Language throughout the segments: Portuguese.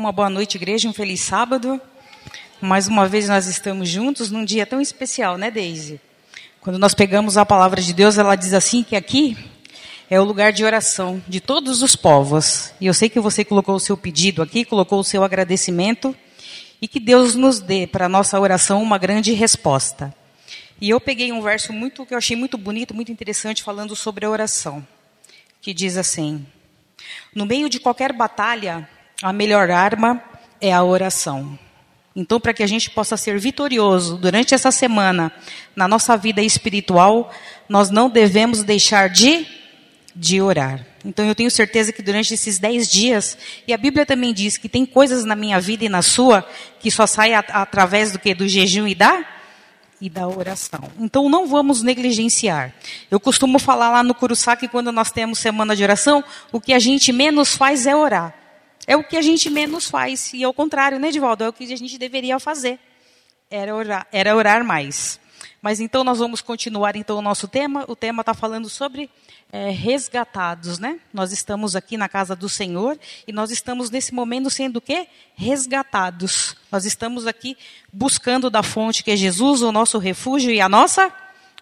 Uma boa noite, igreja, um feliz sábado. Mais uma vez nós estamos juntos num dia tão especial, né, Deise? Quando nós pegamos a palavra de Deus, ela diz assim que aqui é o lugar de oração de todos os povos. E eu sei que você colocou o seu pedido aqui, colocou o seu agradecimento e que Deus nos dê para a nossa oração uma grande resposta. E eu peguei um verso muito que eu achei muito bonito, muito interessante falando sobre a oração, que diz assim: No meio de qualquer batalha, a melhor arma é a oração. Então, para que a gente possa ser vitorioso durante essa semana na nossa vida espiritual, nós não devemos deixar de, de orar. Então, eu tenho certeza que durante esses dez dias, e a Bíblia também diz que tem coisas na minha vida e na sua que só saem através do que? Do jejum e da e da oração. Então não vamos negligenciar. Eu costumo falar lá no Curuçá que quando nós temos semana de oração, o que a gente menos faz é orar. É o que a gente menos faz. E ao contrário, né, Edivaldo? É o que a gente deveria fazer. Era orar, era orar mais. Mas então nós vamos continuar então o nosso tema. O tema está falando sobre é, resgatados, né? Nós estamos aqui na casa do Senhor e nós estamos nesse momento sendo o quê? Resgatados. Nós estamos aqui buscando da fonte que é Jesus, o nosso refúgio e a nossa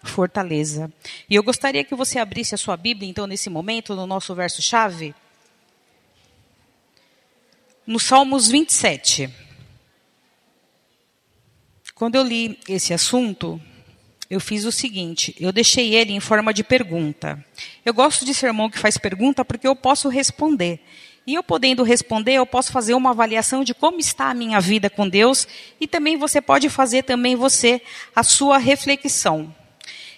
fortaleza. E eu gostaria que você abrisse a sua Bíblia então nesse momento no nosso verso chave no Salmos 27. Quando eu li esse assunto, eu fiz o seguinte: eu deixei ele em forma de pergunta. Eu gosto de sermão que faz pergunta porque eu posso responder. E eu podendo responder, eu posso fazer uma avaliação de como está a minha vida com Deus e também você pode fazer também você a sua reflexão.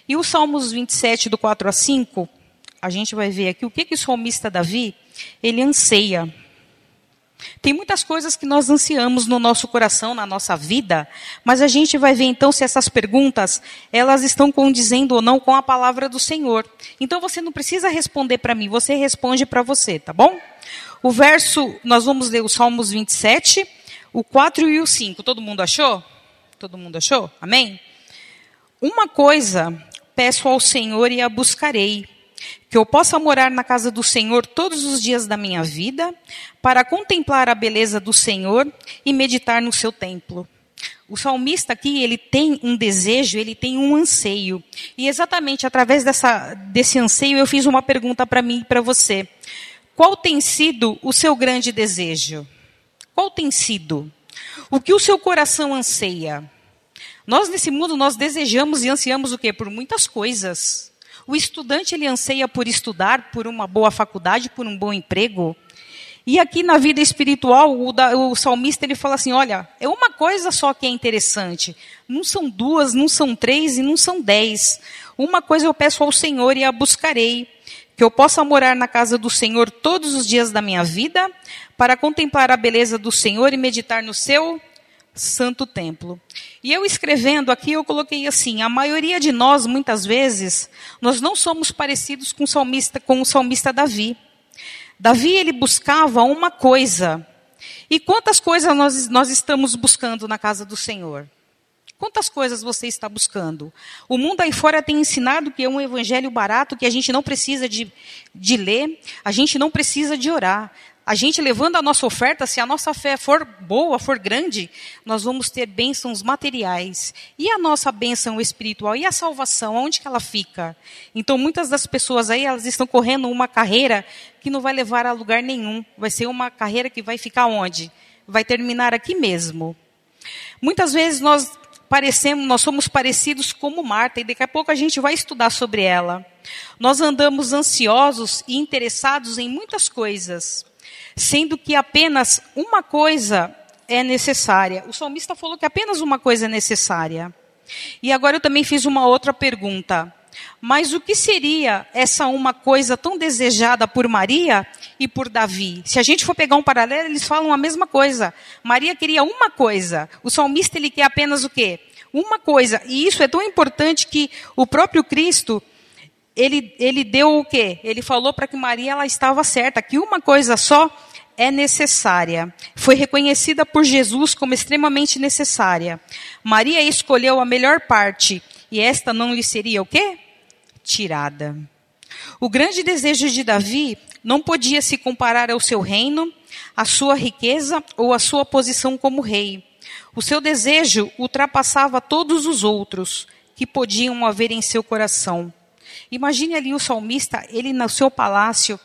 E o Salmos 27 do 4 a 5, a gente vai ver aqui o que que o salmista Davi, ele anseia tem muitas coisas que nós ansiamos no nosso coração, na nossa vida, mas a gente vai ver então se essas perguntas, elas estão condizendo ou não com a palavra do Senhor. Então você não precisa responder para mim, você responde para você, tá bom? O verso, nós vamos ler o Salmos 27, o 4 e o 5. Todo mundo achou? Todo mundo achou? Amém? Uma coisa peço ao Senhor e a buscarei que eu possa morar na casa do Senhor todos os dias da minha vida, para contemplar a beleza do Senhor e meditar no seu templo. O salmista aqui, ele tem um desejo, ele tem um anseio. E exatamente através dessa, desse anseio, eu fiz uma pergunta para mim e para você. Qual tem sido o seu grande desejo? Qual tem sido? O que o seu coração anseia? Nós nesse mundo nós desejamos e ansiamos o quê? Por muitas coisas. O estudante ele anseia por estudar, por uma boa faculdade, por um bom emprego. E aqui na vida espiritual, o, da, o, salmista ele fala assim: olha, é uma coisa só que é interessante. Não são duas, não são três e não são dez. Uma coisa eu peço ao Senhor e a buscarei: que eu possa morar na casa do Senhor todos os dias da minha vida, para contemplar a beleza do Senhor e meditar no seu santo templo. E eu escrevendo aqui, eu coloquei assim: a maioria de nós, muitas vezes, nós não somos parecidos com o salmista, com o salmista Davi. Davi, ele buscava uma coisa. E quantas coisas nós, nós estamos buscando na casa do Senhor? Quantas coisas você está buscando? O mundo aí fora tem ensinado que é um evangelho barato, que a gente não precisa de, de ler, a gente não precisa de orar a gente levando a nossa oferta, se a nossa fé for boa, for grande, nós vamos ter bênçãos materiais. E a nossa bênção espiritual? E a salvação? Onde que ela fica? Então, muitas das pessoas aí, elas estão correndo uma carreira que não vai levar a lugar nenhum. Vai ser uma carreira que vai ficar onde? Vai terminar aqui mesmo. Muitas vezes nós parecemos, nós somos parecidos como Marta, e daqui a pouco a gente vai estudar sobre ela. Nós andamos ansiosos e interessados em muitas coisas sendo que apenas uma coisa é necessária. O salmista falou que apenas uma coisa é necessária. E agora eu também fiz uma outra pergunta. Mas o que seria essa uma coisa tão desejada por Maria e por Davi? Se a gente for pegar um paralelo, eles falam a mesma coisa. Maria queria uma coisa. O salmista ele quer apenas o quê? Uma coisa. E isso é tão importante que o próprio Cristo ele, ele deu o quê? Ele falou para que Maria ela estava certa, que uma coisa só é necessária. Foi reconhecida por Jesus como extremamente necessária. Maria escolheu a melhor parte e esta não lhe seria o quê? Tirada. O grande desejo de Davi não podia se comparar ao seu reino, a sua riqueza ou a sua posição como rei. O seu desejo ultrapassava todos os outros que podiam haver em seu coração. Imagine ali o salmista, ele no seu palácio,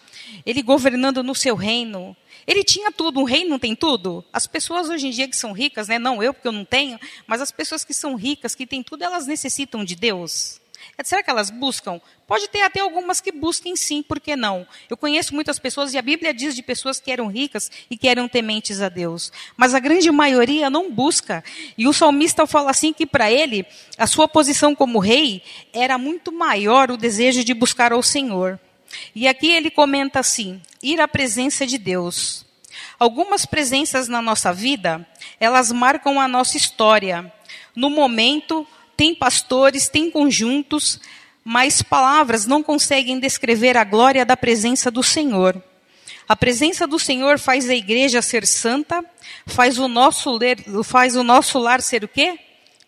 ele governando no seu reino. Ele tinha tudo, um reino não tem tudo? As pessoas hoje em dia que são ricas, né? não eu porque eu não tenho, mas as pessoas que são ricas, que têm tudo, elas necessitam de Deus. É, será que elas buscam? Pode ter até algumas que busquem sim, por que não? Eu conheço muitas pessoas e a Bíblia diz de pessoas que eram ricas e que eram tementes a Deus. Mas a grande maioria não busca. E o salmista fala assim que para ele, a sua posição como rei era muito maior o desejo de buscar ao Senhor. E aqui ele comenta assim: ir à presença de Deus. Algumas presenças na nossa vida, elas marcam a nossa história. No momento, tem pastores, tem conjuntos, mas palavras não conseguem descrever a glória da presença do Senhor. A presença do Senhor faz a igreja ser santa, faz o nosso, ler, faz o nosso lar ser o quê?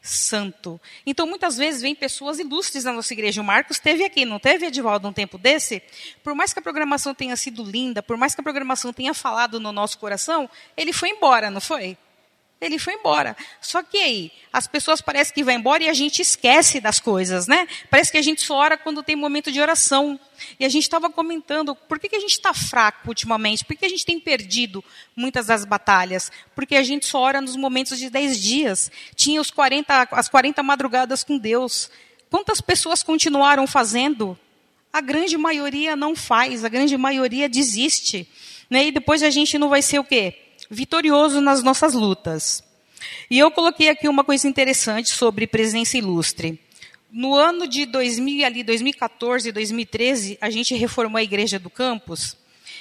Santo. Então, muitas vezes, vem pessoas ilustres na nossa igreja. O Marcos teve aqui, não teve, Edivaldo, um tempo desse? Por mais que a programação tenha sido linda, por mais que a programação tenha falado no nosso coração, ele foi embora, não foi? Ele foi embora. Só que aí, as pessoas parecem que vão embora e a gente esquece das coisas, né? Parece que a gente só ora quando tem momento de oração. E a gente estava comentando, por que, que a gente está fraco ultimamente? Por que a gente tem perdido muitas das batalhas? Porque a gente só ora nos momentos de 10 dias. Tinha os 40, as 40 madrugadas com Deus. Quantas pessoas continuaram fazendo? A grande maioria não faz, a grande maioria desiste. Né? E depois a gente não vai ser o quê? Vitorioso nas nossas lutas. E eu coloquei aqui uma coisa interessante sobre presença ilustre. No ano de 2000, ali, 2014, 2013, a gente reformou a igreja do campus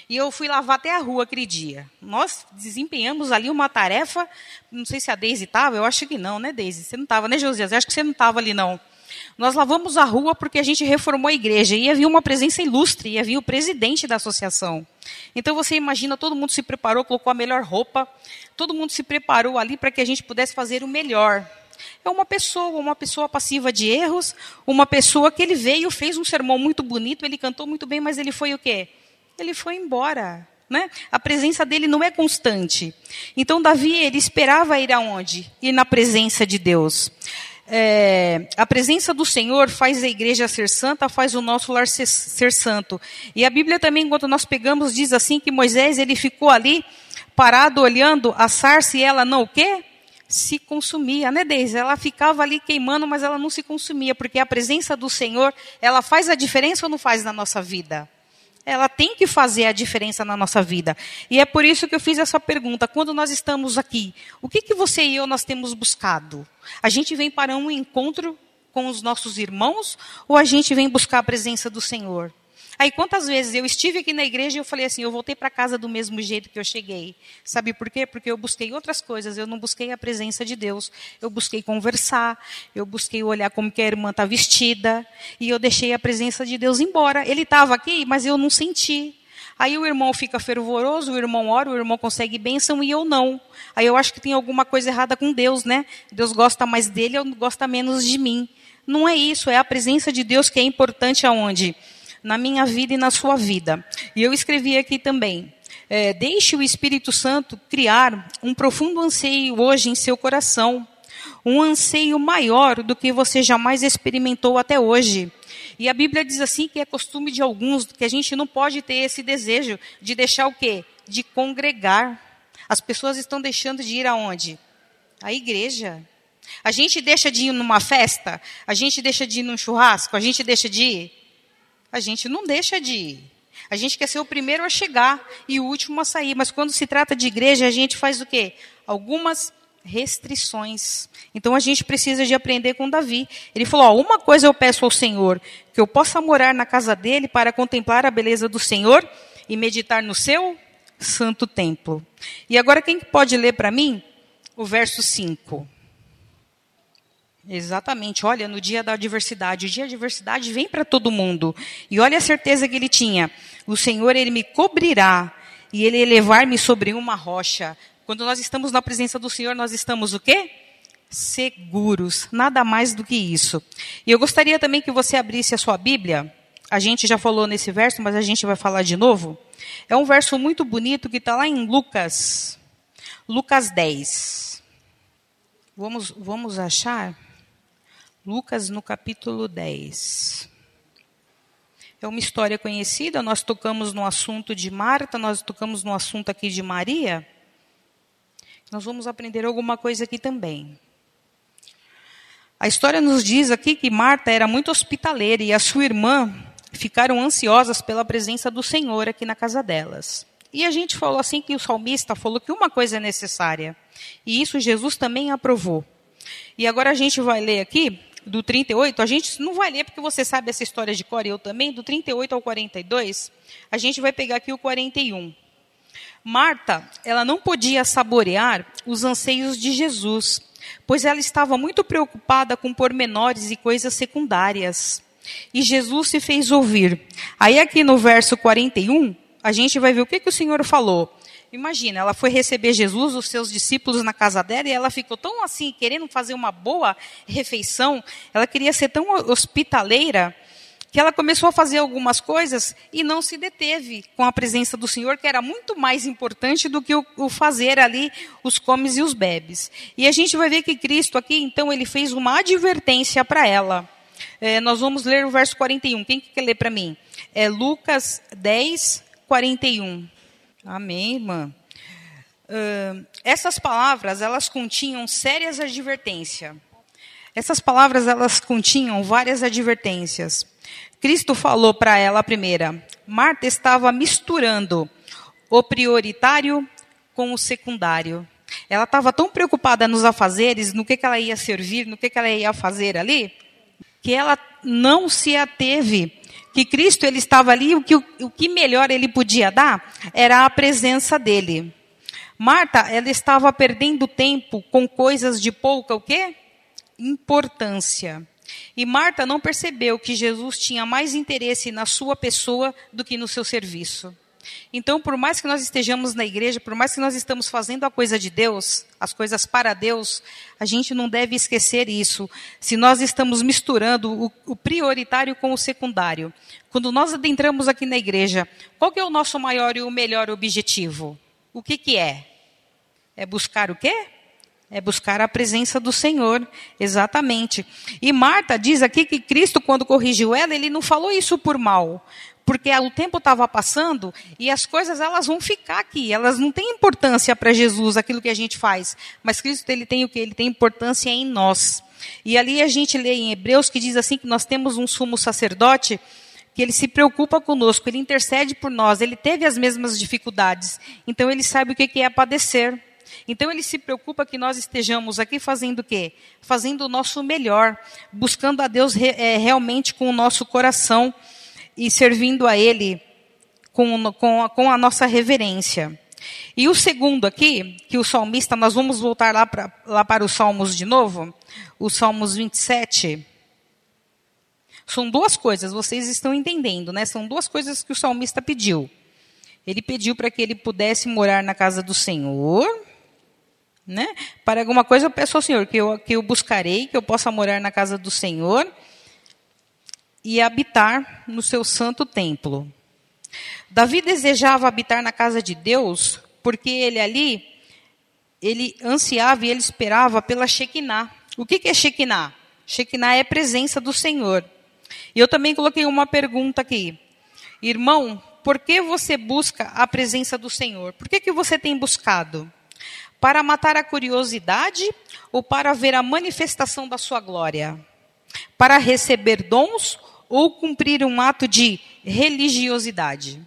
e eu fui lavar até a rua aquele dia. Nós desempenhamos ali uma tarefa, não sei se a Deise estava, eu acho que não, né, Deise? Você não estava, né, Josias? Eu acho que você não estava ali, não. Nós lavamos a rua porque a gente reformou a igreja. E havia uma presença ilustre, e havia o presidente da associação. Então você imagina, todo mundo se preparou, colocou a melhor roupa, todo mundo se preparou ali para que a gente pudesse fazer o melhor. É uma pessoa, uma pessoa passiva de erros, uma pessoa que ele veio, fez um sermão muito bonito, ele cantou muito bem, mas ele foi o quê? Ele foi embora. Né? A presença dele não é constante. Então Davi ele esperava ir aonde? Ir na presença de Deus é, a presença do Senhor faz a igreja ser santa, faz o nosso lar ser, ser, santo. E a Bíblia também, quando nós pegamos, diz assim que Moisés ele ficou ali parado olhando a sarça e ela não o quê? Se consumia, né, Deise? Ela ficava ali queimando, mas ela não se consumia, porque a presença do Senhor, ela faz a diferença ou não faz na nossa vida? Ela tem que fazer a diferença na nossa vida. E é por isso que eu fiz essa pergunta. Quando nós estamos aqui, o que, que você e eu nós temos buscado? A gente vem para um encontro com os nossos irmãos ou a gente vem buscar a presença do Senhor? Aí quantas vezes eu estive aqui na igreja e eu falei assim, eu voltei para casa do mesmo jeito que eu cheguei. Sabe por quê? Porque eu busquei outras coisas, eu não busquei a presença de Deus. Eu busquei conversar, eu busquei olhar como que a irmã está vestida, e eu deixei a presença de Deus embora. Ele estava aqui, mas eu não senti. Aí o irmão fica fervoroso, o irmão ora, o irmão consegue bênção e eu não. Aí eu acho que tem alguma coisa errada com Deus, né? Deus gosta mais dele ou gosta menos de mim. Não é isso, é a presença de Deus que é importante aonde? Na minha vida e na sua vida. E eu escrevi aqui também. É, deixe o Espírito Santo criar um profundo anseio hoje em seu coração. Um anseio maior do que você jamais experimentou até hoje. E a Bíblia diz assim que é costume de alguns que a gente não pode ter esse desejo de deixar o quê? De congregar. As pessoas estão deixando de ir aonde? A igreja. A gente deixa de ir numa festa, a gente deixa de ir num churrasco, a gente deixa de ir a gente não deixa de ir. A gente quer ser o primeiro a chegar e o último a sair. Mas quando se trata de igreja, a gente faz o quê? Algumas restrições. Então a gente precisa de aprender com Davi. Ele falou: ó, uma coisa eu peço ao Senhor, que eu possa morar na casa dele para contemplar a beleza do Senhor e meditar no seu santo templo. E agora quem pode ler para mim o verso 5? Exatamente. Olha, no dia da adversidade, o dia da adversidade vem para todo mundo. E olha a certeza que ele tinha. O Senhor, ele me cobrirá e ele elevar-me sobre uma rocha. Quando nós estamos na presença do Senhor, nós estamos o quê? Seguros. Nada mais do que isso. E eu gostaria também que você abrisse a sua Bíblia. A gente já falou nesse verso, mas a gente vai falar de novo. É um verso muito bonito que está lá em Lucas, Lucas 10. Vamos, vamos achar? Lucas no capítulo 10. É uma história conhecida, nós tocamos no assunto de Marta, nós tocamos no assunto aqui de Maria. Nós vamos aprender alguma coisa aqui também. A história nos diz aqui que Marta era muito hospitaleira e a sua irmã ficaram ansiosas pela presença do Senhor aqui na casa delas. E a gente falou assim que o salmista falou que uma coisa é necessária. E isso Jesus também aprovou. E agora a gente vai ler aqui do 38, a gente não vai ler porque você sabe essa história de cor eu também, do 38 ao 42, a gente vai pegar aqui o 41. Marta, ela não podia saborear os anseios de Jesus, pois ela estava muito preocupada com pormenores e coisas secundárias. E Jesus se fez ouvir. Aí aqui no verso 41, a gente vai ver o que, que o Senhor falou. Imagina, ela foi receber Jesus, os seus discípulos na casa dela, e ela ficou tão assim, querendo fazer uma boa refeição, ela queria ser tão hospitaleira, que ela começou a fazer algumas coisas e não se deteve com a presença do Senhor, que era muito mais importante do que o, o fazer ali os comes e os bebes. E a gente vai ver que Cristo aqui, então, ele fez uma advertência para ela. É, nós vamos ler o verso 41. Quem que quer ler para mim? É Lucas 10, 41. Amém, irmã. Uh, essas palavras, elas continham sérias advertências. Essas palavras, elas continham várias advertências. Cristo falou para ela a primeira. Marta estava misturando o prioritário com o secundário. Ela estava tão preocupada nos afazeres, no que, que ela ia servir, no que, que ela ia fazer ali, que ela não se ateve que Cristo ele estava ali, o que, o que melhor ele podia dar era a presença dele. Marta, ela estava perdendo tempo com coisas de pouca o quê? Importância. E Marta não percebeu que Jesus tinha mais interesse na sua pessoa do que no seu serviço. Então, por mais que nós estejamos na igreja, por mais que nós estamos fazendo a coisa de Deus, as coisas para Deus, a gente não deve esquecer isso. Se nós estamos misturando o, o prioritário com o secundário. Quando nós adentramos aqui na igreja, qual é o nosso maior e o melhor objetivo? O que que é? É buscar o quê? É buscar a presença do Senhor, exatamente. E Marta diz aqui que Cristo, quando corrigiu ela, ele não falou isso por mal porque o tempo estava passando e as coisas elas vão ficar aqui, elas não têm importância para Jesus, aquilo que a gente faz, mas Cristo ele tem o que? Ele tem importância em nós. E ali a gente lê em Hebreus que diz assim que nós temos um sumo sacerdote que ele se preocupa conosco, ele intercede por nós, ele teve as mesmas dificuldades, então ele sabe o que é padecer. Então ele se preocupa que nós estejamos aqui fazendo o quê? Fazendo o nosso melhor, buscando a Deus é, realmente com o nosso coração e servindo a Ele com, com, a, com a nossa reverência. E o segundo aqui, que o salmista, nós vamos voltar lá, pra, lá para os Salmos de novo, os Salmos 27. São duas coisas, vocês estão entendendo, né? São duas coisas que o salmista pediu. Ele pediu para que ele pudesse morar na casa do Senhor, né? Para alguma coisa eu peço ao Senhor que eu, que eu buscarei, que eu possa morar na casa do Senhor e habitar no seu santo templo. Davi desejava habitar na casa de Deus, porque ele ali, ele ansiava e ele esperava pela Shekinah. O que é Shekinah? Shekinah é presença do Senhor. E eu também coloquei uma pergunta aqui. Irmão, por que você busca a presença do Senhor? Por que, que você tem buscado? Para matar a curiosidade ou para ver a manifestação da sua glória? Para receber dons ou cumprir um ato de religiosidade.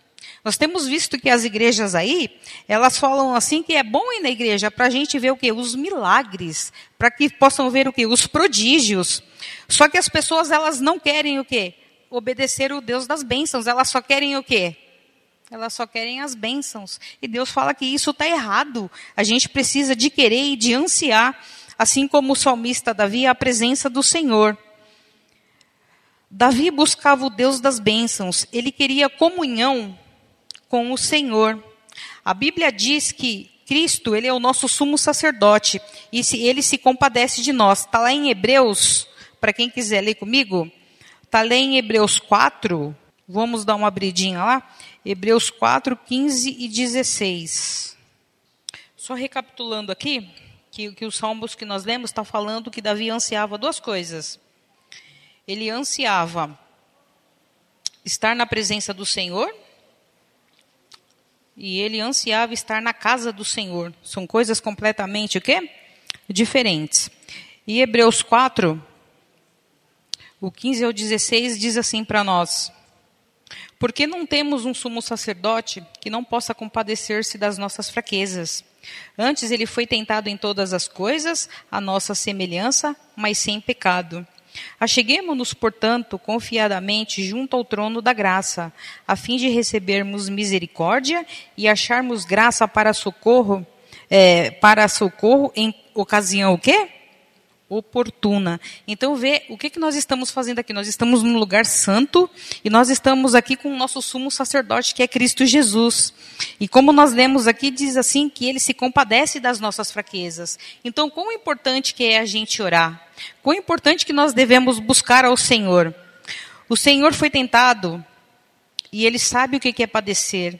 Nós temos visto que as igrejas aí, elas falam assim que é bom ir na igreja para a gente ver o que? Os milagres, para que possam ver o que? Os prodígios. Só que as pessoas, elas não querem o que? Obedecer o Deus das bênçãos, elas só querem o quê? Elas só querem as bênçãos. E Deus fala que isso está errado. A gente precisa de querer e de ansiar, assim como o salmista Davi, a presença do Senhor. Davi buscava o Deus das bênçãos, ele queria comunhão com o Senhor. A Bíblia diz que Cristo, ele é o nosso sumo sacerdote, e ele se compadece de nós. Está lá em Hebreus, para quem quiser ler comigo, está lá em Hebreus 4, vamos dar uma abridinha lá. Hebreus 4, 15 e 16. Só recapitulando aqui, que, que os salmos que nós lemos está falando que Davi ansiava duas coisas. Ele ansiava estar na presença do Senhor e ele ansiava estar na casa do Senhor. São coisas completamente o quê? Diferentes. E Hebreus 4, o 15 ao 16 diz assim para nós: Porque não temos um sumo sacerdote que não possa compadecer-se das nossas fraquezas. Antes ele foi tentado em todas as coisas, a nossa semelhança, mas sem pecado. Acheguemo-nos, portanto, confiadamente junto ao trono da graça, a fim de recebermos misericórdia e acharmos graça para socorro, é, para socorro em ocasião o quê? Oportuna. Então, vê o que, que nós estamos fazendo aqui. Nós estamos num lugar santo e nós estamos aqui com o nosso sumo sacerdote, que é Cristo Jesus. E como nós lemos aqui, diz assim que ele se compadece das nossas fraquezas. Então, quão importante que é a gente orar? Quão importante que nós devemos buscar ao Senhor? O Senhor foi tentado e ele sabe o que é padecer.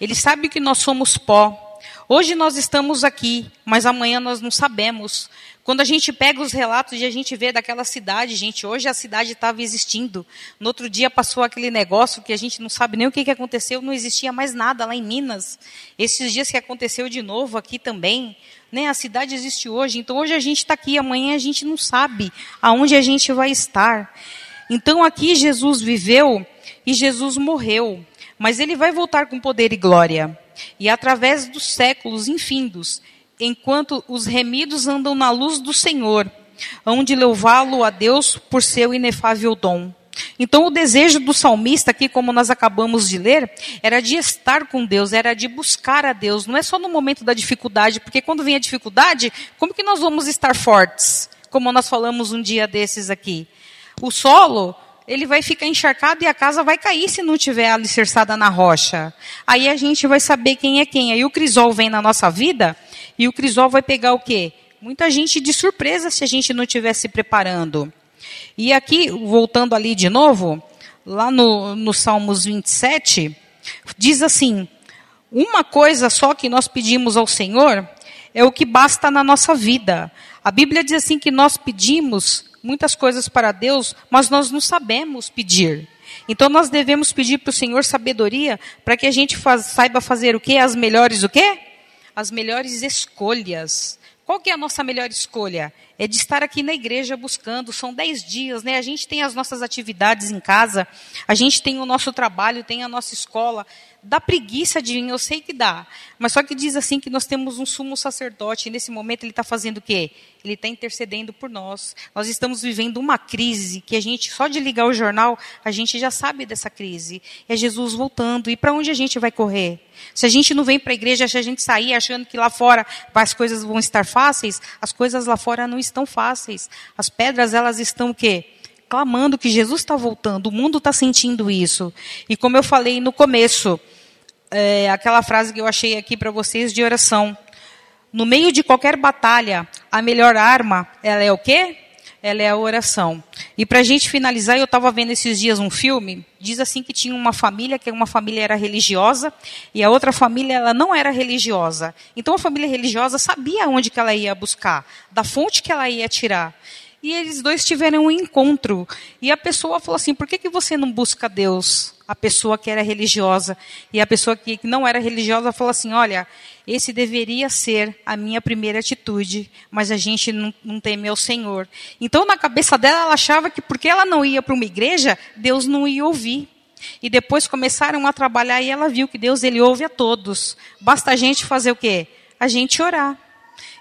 Ele sabe que nós somos pó. Hoje nós estamos aqui, mas amanhã nós não sabemos. Quando a gente pega os relatos e a gente vê daquela cidade, gente, hoje a cidade estava existindo. No outro dia passou aquele negócio que a gente não sabe nem o que, que aconteceu, não existia mais nada lá em Minas. Esses dias que aconteceu de novo aqui também, né? A cidade existe hoje. Então hoje a gente está aqui, amanhã a gente não sabe aonde a gente vai estar. Então aqui Jesus viveu e Jesus morreu, mas ele vai voltar com poder e glória. E através dos séculos infindos, enquanto os remidos andam na luz do Senhor, hão de louvá-lo a Deus por seu inefável dom. Então, o desejo do salmista, aqui, como nós acabamos de ler, era de estar com Deus, era de buscar a Deus. Não é só no momento da dificuldade, porque quando vem a dificuldade, como que nós vamos estar fortes? Como nós falamos um dia desses aqui. O solo, ele vai ficar encharcado e a casa vai cair se não tiver alicerçada na rocha. Aí a gente vai saber quem é quem. Aí o crisol vem na nossa vida e o crisol vai pegar o quê? Muita gente de surpresa se a gente não estiver se preparando. E aqui, voltando ali de novo, lá no, no Salmos 27, diz assim: Uma coisa só que nós pedimos ao Senhor é o que basta na nossa vida. A Bíblia diz assim que nós pedimos muitas coisas para Deus, mas nós não sabemos pedir. Então nós devemos pedir para o Senhor sabedoria para que a gente faz, saiba fazer o quê? As melhores o quê? As melhores escolhas. Qual que é a nossa melhor escolha? É de estar aqui na igreja buscando. São dez dias, né? A gente tem as nossas atividades em casa, a gente tem o nosso trabalho, tem a nossa escola. Dá preguiça de vir, eu sei que dá. Mas só que diz assim que nós temos um sumo sacerdote, e nesse momento ele está fazendo o quê? Ele está intercedendo por nós. Nós estamos vivendo uma crise que a gente, só de ligar o jornal, a gente já sabe dessa crise. É Jesus voltando. E para onde a gente vai correr? Se a gente não vem para a igreja, se a gente sair achando que lá fora as coisas vão estar fáceis, as coisas lá fora não estão fáceis. As pedras, elas estão o quê? clamando que Jesus está voltando, o mundo está sentindo isso. E como eu falei no começo, é, aquela frase que eu achei aqui para vocês de oração. No meio de qualquer batalha, a melhor arma, ela é o quê? Ela é a oração. E para a gente finalizar, eu estava vendo esses dias um filme, diz assim que tinha uma família, que uma família era religiosa, e a outra família ela não era religiosa. Então a família religiosa sabia onde que ela ia buscar, da fonte que ela ia tirar. E eles dois tiveram um encontro. E a pessoa falou assim: por que, que você não busca Deus? A pessoa que era religiosa. E a pessoa que não era religiosa falou assim: olha, esse deveria ser a minha primeira atitude, mas a gente não, não teme ao Senhor. Então, na cabeça dela, ela achava que porque ela não ia para uma igreja, Deus não ia ouvir. E depois começaram a trabalhar e ela viu que Deus ele ouve a todos. Basta a gente fazer o quê? A gente orar.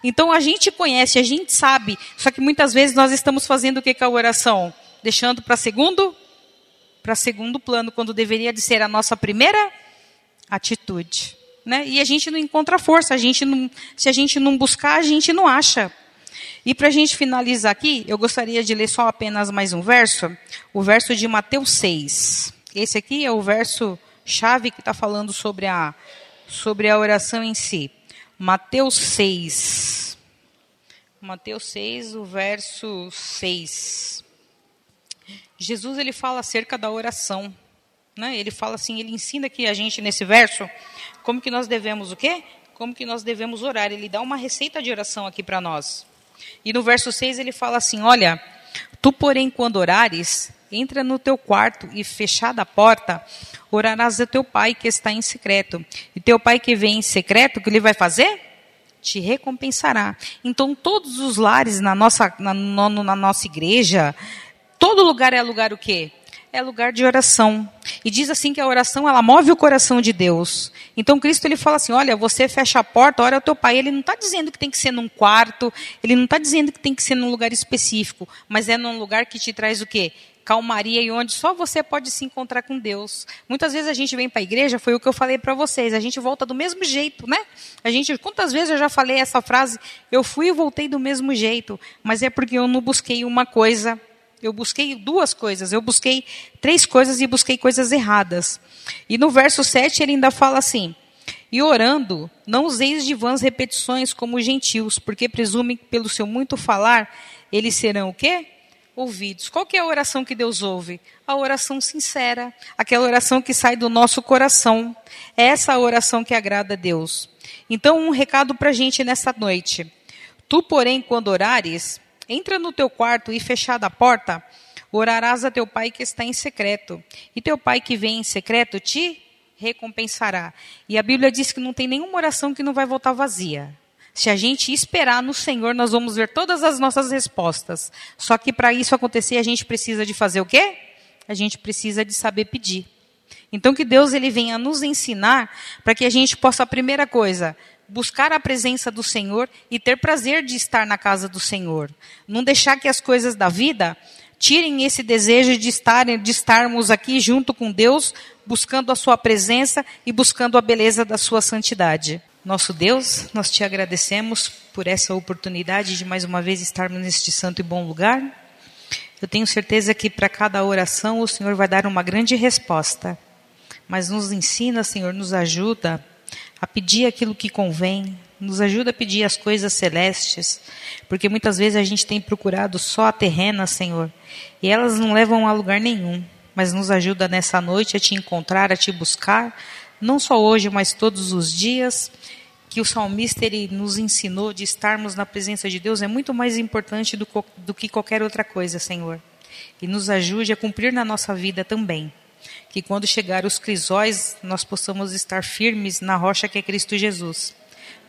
Então a gente conhece, a gente sabe, só que muitas vezes nós estamos fazendo o que com a oração? Deixando para segundo? Para segundo plano, quando deveria de ser a nossa primeira atitude. Né? E a gente não encontra força, a gente não, se a gente não buscar, a gente não acha. E para a gente finalizar aqui, eu gostaria de ler só apenas mais um verso, o verso de Mateus 6. Esse aqui é o verso chave que está falando sobre a, sobre a oração em si. Mateus 6. Mateus 6, o verso 6. Jesus ele fala acerca da oração. Né? Ele fala assim, ele ensina aqui a gente nesse verso como que nós devemos o quê? Como que nós devemos orar. Ele dá uma receita de oração aqui para nós. E no verso 6 ele fala assim: Olha, tu, porém, quando orares, entra no teu quarto e, fechada a porta, orarás a teu pai que está em secreto. E teu pai que vem em secreto, o que ele vai fazer? Te recompensará. Então, todos os lares na nossa, na, na nossa igreja, todo lugar é lugar o quê? é lugar de oração. E diz assim que a oração ela move o coração de Deus. Então Cristo ele fala assim: olha, você fecha a porta, ora o teu pai. Ele não está dizendo que tem que ser num quarto, ele não está dizendo que tem que ser num lugar específico, mas é num lugar que te traz o quê? Calmaria e onde só você pode se encontrar com Deus. Muitas vezes a gente vem para a igreja, foi o que eu falei para vocês, a gente volta do mesmo jeito, né? A gente, quantas vezes eu já falei essa frase? Eu fui e voltei do mesmo jeito, mas é porque eu não busquei uma coisa eu busquei duas coisas, eu busquei três coisas e busquei coisas erradas. E no verso 7 ele ainda fala assim: E orando, não useis de vãs repetições como os gentios, porque presumem que pelo seu muito falar, eles serão o quê? Ouvidos. Qual que é a oração que Deus ouve? A oração sincera, aquela oração que sai do nosso coração. É essa a oração que agrada a Deus. Então, um recado para a gente nessa noite. Tu, porém, quando orares, Entra no teu quarto e fechada a porta, orarás a teu pai que está em secreto. E teu pai que vem em secreto te recompensará. E a Bíblia diz que não tem nenhuma oração que não vai voltar vazia. Se a gente esperar no Senhor, nós vamos ver todas as nossas respostas. Só que para isso acontecer, a gente precisa de fazer o quê? A gente precisa de saber pedir. Então que Deus ele venha nos ensinar para que a gente possa, a primeira coisa, buscar a presença do Senhor e ter prazer de estar na casa do Senhor. Não deixar que as coisas da vida tirem esse desejo de, estar, de estarmos aqui junto com Deus, buscando a sua presença e buscando a beleza da sua santidade. Nosso Deus, nós te agradecemos por essa oportunidade de mais uma vez estarmos neste santo e bom lugar. Eu tenho certeza que para cada oração o Senhor vai dar uma grande resposta. Mas nos ensina, Senhor, nos ajuda a pedir aquilo que convém, nos ajuda a pedir as coisas celestes, porque muitas vezes a gente tem procurado só a terrena, Senhor, e elas não levam a lugar nenhum, mas nos ajuda nessa noite a te encontrar, a te buscar, não só hoje, mas todos os dias, que o salmista ele nos ensinou de estarmos na presença de Deus é muito mais importante do, do que qualquer outra coisa, Senhor. E nos ajude a cumprir na nossa vida também que quando chegar os crisóis, nós possamos estar firmes na rocha que é Cristo Jesus.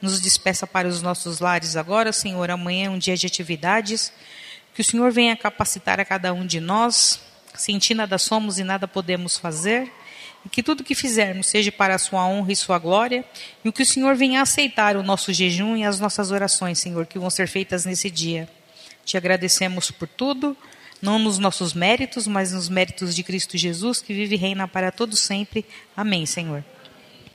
Nos despeça para os nossos lares agora, Senhor. Amanhã é um dia de atividades. Que o Senhor venha capacitar a cada um de nós. Sem ti nada somos e nada podemos fazer. E que tudo que fizermos seja para a sua honra e sua glória. E o que o Senhor venha aceitar o nosso jejum e as nossas orações, Senhor, que vão ser feitas nesse dia. Te agradecemos por tudo não nos nossos méritos, mas nos méritos de Cristo Jesus, que vive e reina para todo sempre. Amém, Senhor.